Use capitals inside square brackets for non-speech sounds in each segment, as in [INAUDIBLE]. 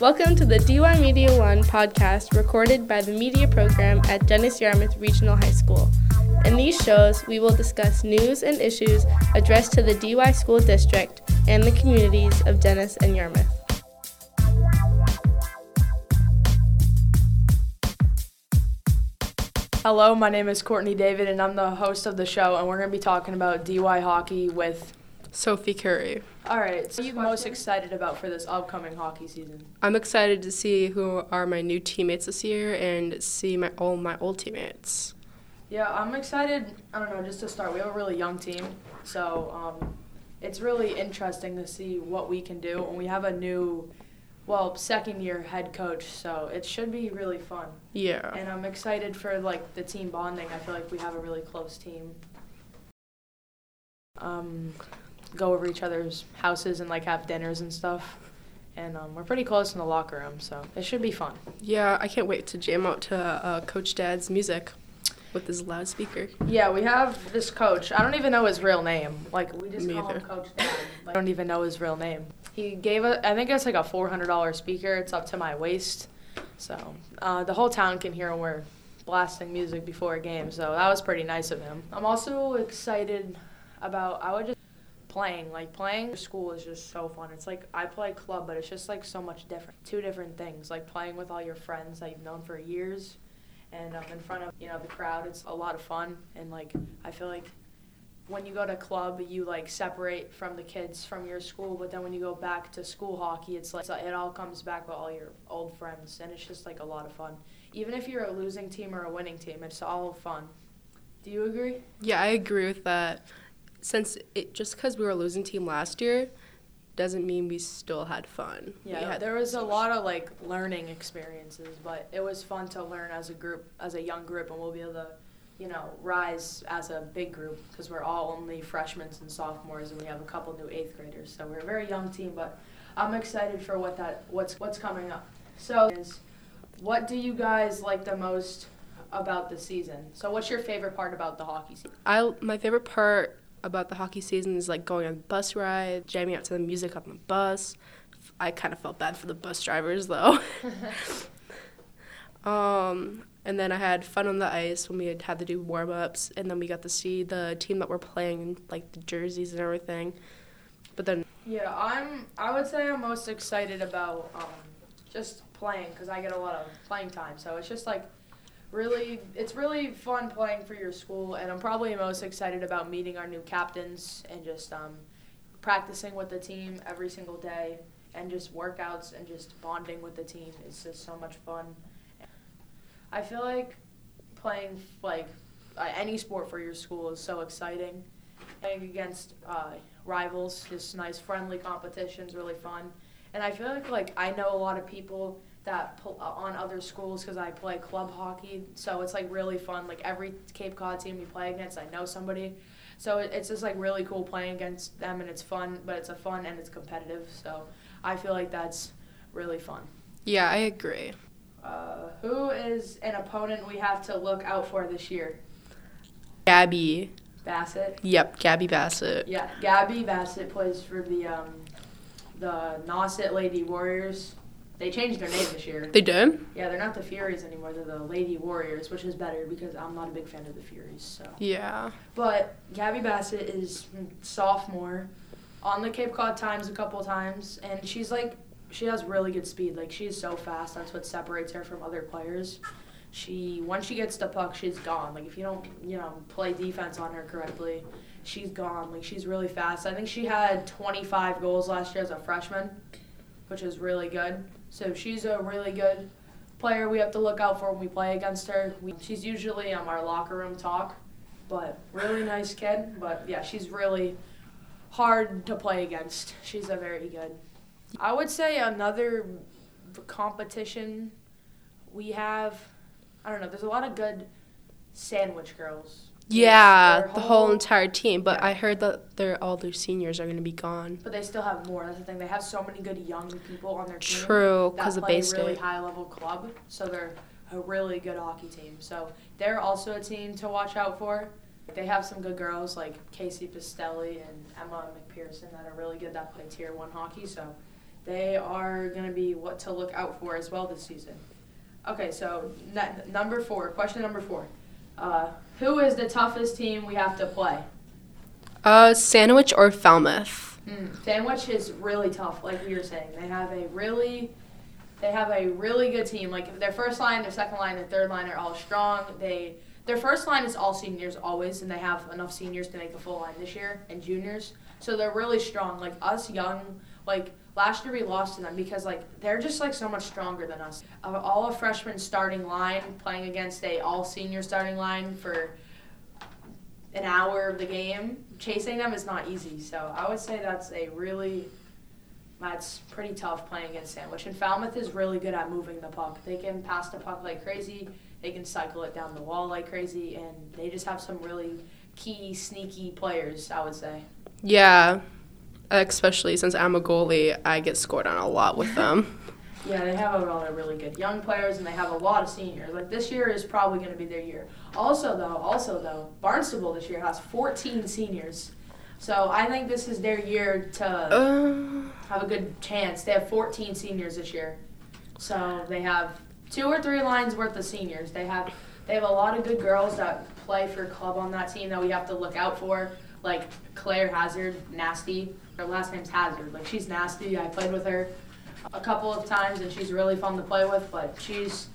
Welcome to the DY Media One podcast recorded by the media program at Dennis Yarmouth Regional High School. In these shows, we will discuss news and issues addressed to the DY School District and the communities of Dennis and Yarmouth. Hello, my name is Courtney David, and I'm the host of the show, and we're going to be talking about DY hockey with. Sophie Curry. All right, so you most excited about for this upcoming hockey season? I'm excited to see who are my new teammates this year and see my all my old teammates. Yeah, I'm excited. I don't know, just to start, we have a really young team, so um, it's really interesting to see what we can do, and we have a new, well, second year head coach, so it should be really fun. Yeah. And I'm excited for like the team bonding. I feel like we have a really close team. Um, go over each other's houses and like have dinners and stuff. And um, we're pretty close in the locker room, so it should be fun. Yeah, I can't wait to jam out to uh, Coach Dad's music with his loudspeaker. Yeah, we have this coach. I don't even know his real name. Like we just Me call him either. Coach Dad. Like, I don't even know his real name. He gave a. I think it's like a four hundred dollar speaker. It's up to my waist, so uh, the whole town can hear when we're blasting music before a game. So that was pretty nice of him. I'm also excited about. I would just playing like playing school is just so fun. It's like i play club but it's just like so much different two different things like playing with all your friends that you've known for years and um, in front of you know the crowd it's a lot of fun and like i feel like when you go to club you like separate from the kids from your school but then when you go back to school hockey it's like it all comes back with all your old friends and it's just like a lot of fun. Even if you're a losing team or a winning team it's all fun. Do you agree? Yeah, I agree with that. Since it just because we were a losing team last year, doesn't mean we still had fun. Yeah, had- there was a lot of like learning experiences, but it was fun to learn as a group, as a young group, and we'll be able to, you know, rise as a big group because we're all only freshmen and sophomores, and we have a couple new eighth graders. So we're a very young team, but I'm excited for what that what's what's coming up. So, is what do you guys like the most about the season? So, what's your favorite part about the hockey season? I my favorite part about the hockey season is like going on bus ride, jamming out to the music on the bus. I kind of felt bad for the bus drivers though. [LAUGHS] um, and then I had fun on the ice when we had had to do warm ups, and then we got to see the team that we're playing, like the jerseys and everything. But then Yeah, I'm. I would say I'm most excited about um, just playing because I get a lot of playing time. So it's just like really, it's really fun playing for your school, and I'm probably most excited about meeting our new captains and just um, practicing with the team every single day, and just workouts and just bonding with the team. It's just so much fun. I feel like playing like uh, any sport for your school is so exciting. Playing against uh, rivals, just nice friendly competitions, really fun. And I feel like like I know a lot of people that pl- uh, on other schools because I play club hockey, so it's like really fun. Like every Cape Cod team we play against, I know somebody. So it- it's just like really cool playing against them, and it's fun. But it's a fun and it's competitive. So I feel like that's really fun. yeah, I agree. Uh, who is an opponent we have to look out for this year? Gabby. Bassett. Yep, Gabby Bassett. Yeah, Gabby Bassett plays for the um, the Nauset Lady Warriors. They changed their name this year. They did? Yeah, they're not the Furies anymore. They're the Lady Warriors, which is better because I'm not a big fan of the Furies. So, Yeah. but Gabby Bassett is sophomore on the Cape Cod Times a couple times, and she's like she has really good speed. Like she's so fast. That's what separates her from other players. She once she gets the puck, she's gone. Like if you don't, you know, play defense on her correctly, she's gone. Like she's really fast. I think she had 25 goals last year as a freshman, which is really good. So she's a really good player we have to look out for when we play against her. We, she's usually on our locker room talk, but really nice kid. But yeah, she's really hard to play against. She's a very good. I would say another competition we have. I don't know. There's a lot of good sandwich girls. Yeah, the whole whole- entire team. But Yeah. I heard that they're all their seniors are going to be gone. But they still have more. That's the thing. They have so many good young people on their team. True, because of a really high level club. So they're a really good hockey team. So they're also a team to watch out for. They have some good girls like Casey Pistelli and Emma McPherson that are really good that play tier one hockey. So they are going to be what to look out for as well this season. Okay, so n- number four, question number four. Uh, who is the toughest team we have to play? Uh, Sandwich or Falmouth? Mm, Sandwich is really tough, like we were saying. They have a really, they have a really good team. Like their first line, their second line, their third line are all strong. They their first line is all seniors always, and they have enough seniors to make a full line this year and juniors. So they're really strong. Like us young, like last year we lost to them because like they're just like so much stronger than us. All a freshman starting line playing against a all senior starting line for an hour of the game, chasing them is not easy. So I would say that's a really that's pretty tough playing against Sandwich. And Falmouth is really good at moving the puck. They can pass the puck like crazy. They can cycle it down the wall like crazy, and they just have some really key, sneaky players. I would say. Yeah, especially since I'm a goalie, I get scored on a lot with them. Yeah, they have a lot of really good young players, and they have a lot of seniors. Like this year is probably going to be their year. Also, though, also though, Barnstable this year has 14 seniors, so I think this is their year to Uh, have a good chance. They have 14 seniors this year, so they have two or three lines worth of seniors. They have they have a lot of good girls that play for club on that team that we have to look out for, like Claire Hazard, nasty. Her last name's Hazard. Like she's nasty. I played with her a couple of times, and she's really fun to play with. But she's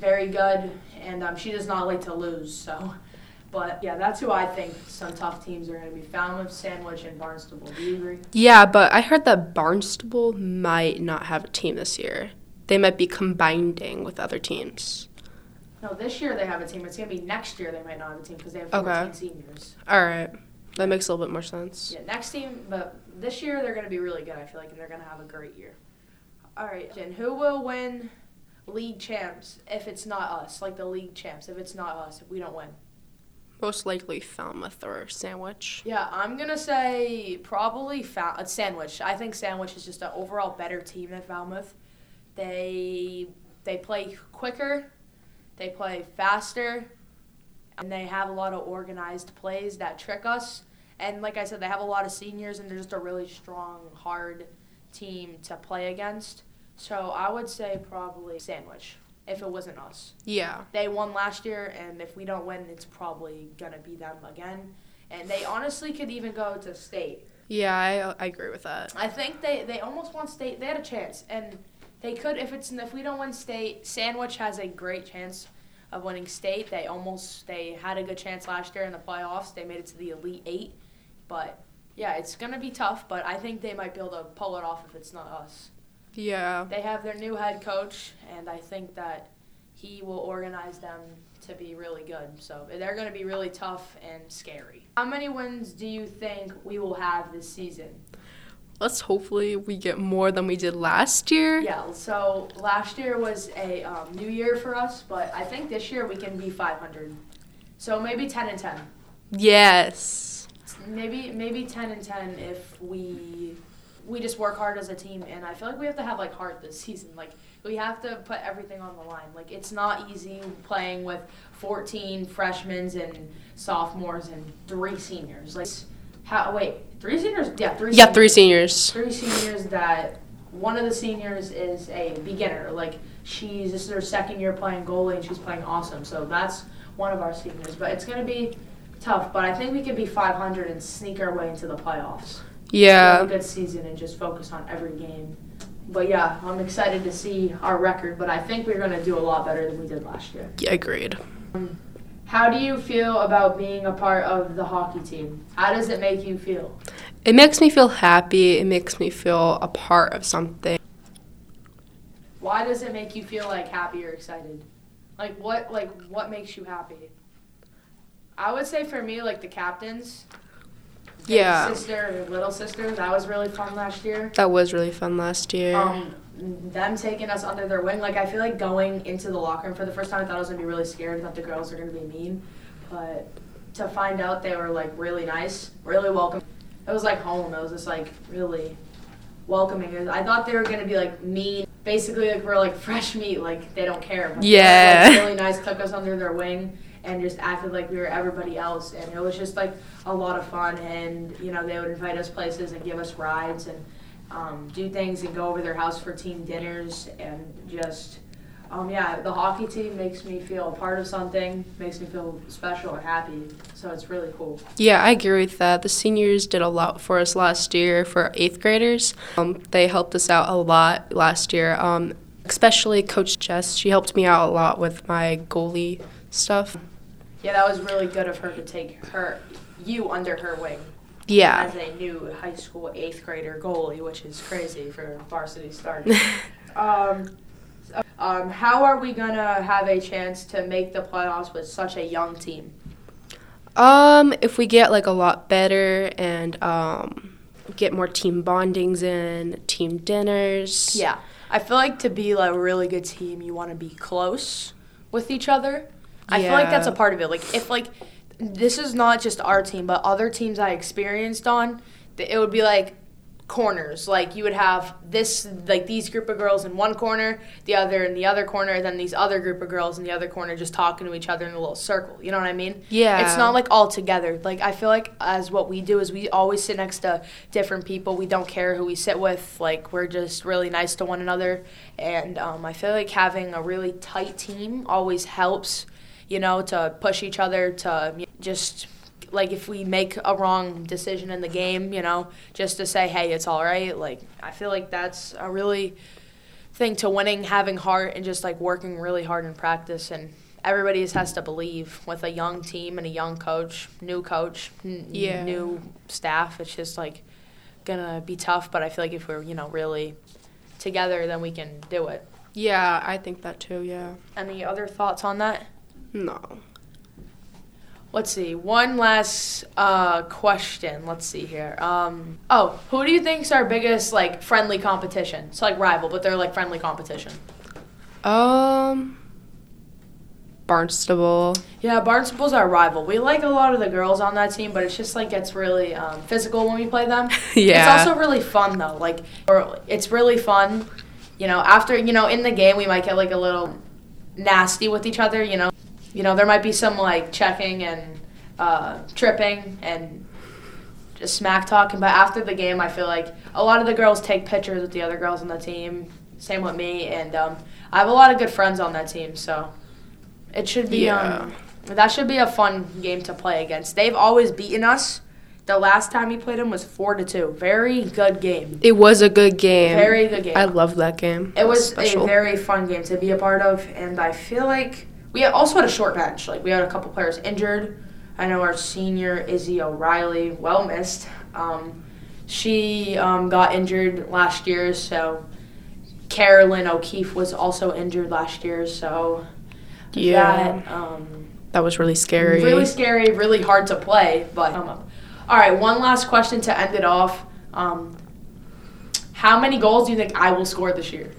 very good, and um, she does not like to lose. So, but yeah, that's who I think some tough teams are going to be: Falmouth, Sandwich, and Barnstable. Do you agree? yeah, but I heard that Barnstable might not have a team this year. They might be combining with other teams. No, this year they have a team. It's going to be next year they might not have a team because they have 14 Okay. seniors. All right, that makes a little bit more sense. Yeah, next team, but this year they're going to be really good. I feel like, and they're going to have a great year. All right, Jen, who will win league champs if it's not us? Like the league champs, if it's not us, if we don't win. Most likely Falmouth or Sandwich. Yeah, I'm gonna say probably Fal- uh, Sandwich. I think Sandwich is just an overall better team than Falmouth. They they play quicker, they play faster, and they have a lot of organized plays that trick us. And like I said, they have a lot of seniors, and they're just a really strong, hard team to play against. So I would say probably Sandwich if it wasn't us. Yeah. They won last year, and if we don't win, it's probably gonna be them again. And they honestly could even go to state. Yeah, I, I agree with that. I think they, they almost won state. They had a chance, and they could if it's if we don't win state. Sandwich has a great chance of winning state. They almost they had a good chance last year in the playoffs. They made it to the elite eight, but yeah, it's gonna be tough. But I think they might be able to pull it off if it's not us. Yeah. They have their new head coach, and I think that he will organize them to be really good. So they're going to be really tough and scary. How many wins do you think we will have this season? Let's hopefully we get more than we did last year. Yeah, so last year was a um, new year for us, but I think this year we can be 500. So maybe 10 and 10. Yes. Maybe maybe 10 and 10 if we we just work hard as a team and I feel like we have to have like heart this [LAUGHS] season. Like we have to put everything on the line. Like it's not easy playing with 14 freshmen and sophomores and three seniors. Like how wait, three seniors? Yeah, three Yeah, three seniors. seniors. Three seniors that one of the seniors is a beginner. Like she's this is her second year playing goalie and she's playing awesome. So that's one of our seniors. But it's gonna be tough. But I think we can be 500 and sneak our way into the playoffs. Have a Yeah. good season and just focus on every game. But yeah, I'm excited to see our record. But I think we're gonna do a lot better than we did last year. yeah. Agreed. How do you feel about being a part of the hockey team? How does it make you feel? It makes me feel happy. It makes me feel a part of something. Why does it make you feel like happy or excited? Like what like what makes you happy? I would say for me like the captains. Yeah. Sister little sister, that was really fun last year. That was really fun last year. Um them taking us under their wing, like I feel like going into the locker room for the first time I thought I was gonna be really scared, I thought the girls are gonna be mean. But to find out they were like really nice, really welcome. It was like home. It was just like really welcoming. I thought they were gonna be like mean. Basically, like we're like fresh meat, like they don't care. But they were, Yeah. like, really nice. Took us under their wing and just acted like we were everybody else. And it was just like a lot of fun. And you know they would invite us places and give us rides. And um, do things and go over their house for team dinners and just um, yeah, the hockey team makes me feel a part of something, makes me feel special and happy. So it's really cool. Yeah, I agree with that. The seniors did a lot for us last year for eighth graders. Um, they helped us out a lot last year, um, especially Coach Jess. She helped me out a lot with my goalie stuff. Yeah, that was really good of her to take her you under her wing. Yeah. As a new high school eighth grader goalie, which is crazy for varsity start. [LAUGHS] um, um, how are we gonna have a chance to make the playoffs with such a young team? Um, if we get like a lot better and um, get more team bondings in, team dinners. Yeah, I feel like to be like a really good team, you want to be close with each other. I feel like that's a part of it. Like if like this is not just our team, but other teams I experienced on, it would be like corners. Like you would have this like these group of girls in one corner, the other in the other corner, then these other group of girls in the other corner just talking to each other in a little circle. You know what I mean? Yeah. It's not like all together. Like I feel like as what we do is we always sit next to different people. We don't care who we sit with. Like we're just really nice to one another. And um, I feel like having a really tight team always helps. You know, to push each other to just like if we make a wrong decision in the game, you know, just to say, hey, it's all right. Like I feel like that's a really thing to winning, having heart, and just like working really hard in practice. And everybody just has to believe with a young team and a young coach, new coach, n- yeah. new staff. It's just like gonna be tough, but I feel like if we're you know really together, then we can do it. Yeah, I think that too. Yeah. Any other thoughts on that? No. Let's see. One last uh, question. Let's see here. Um, oh, who do you think's our biggest like friendly competition? It's like rival, but they're like friendly competition. Um, Barnstable. Yeah, Barnstable's our rival. We like a lot of the girls on that team, but it's just like it's really um, physical when we play them. [LAUGHS] yeah. It's also really fun though. Like, or it's really fun. You know, after you know in the game we might get like a little nasty with each other. You know, you know, there might be some like checking and uh, tripping and just smack talking. But after the game, I feel like a lot of the girls take pictures with the other girls on the team. Same with me, and um, I have a lot of good friends on that team. So it should be Yeah. um, that should be a fun game to play against. They've always beaten us. The last time we played them was four to two. Very good game. It was a good game. Very good game. I love that game. It was special. a very fun game to be a part of, and I feel like we also had a short bench. Like we had a couple players injured. I know our senior Izzy O'Reilly, well missed. Um, she um, got injured last year, so Carolyn O'Keefe was also injured last year. So Yeah. that, um, That was really scary. Really scary, really hard to play. But um, all right, one last question to end it off. Um, how many goals do you think I will score this year?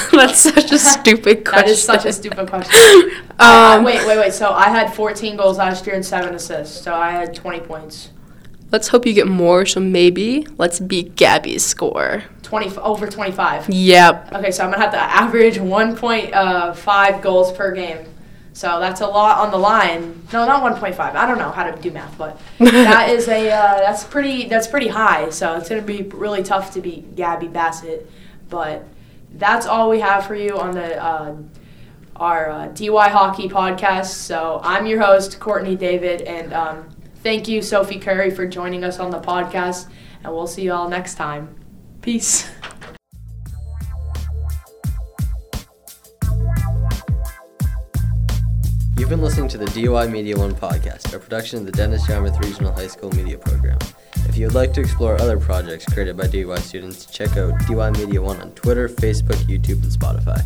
[LAUGHS] That's such a [LAUGHS] stupid question. That is such a stupid [LAUGHS] question. I- I- Um, wait, wait, wait. So I had 14 goals last year and seven assists. So I had 20 points. Let's hope you get more. So maybe let's beat Gabby's score. 20 over 25. Yep. Okay, so I'm gonna have to average 1.5 goals per game. So that's a lot on the line. No, not 1.5. I don't know how to do math, but that is a uh, that's pretty that's pretty high. So it's gonna be really tough to beat Gabby Bassett. But that's all we have for you on the uh, our uh, DY Hockey podcast. So I'm your host Courtney David, and um, thank you Sophie Curry for joining us on the podcast. And we'll see you all next time. Peace. You've been listening to the DY Media One podcast, a production of the Dennis Yarmouth Regional High School Media Program. If you would like to explore other projects created by DY students, check out DY Media One on Twitter, Facebook, YouTube, and Spotify.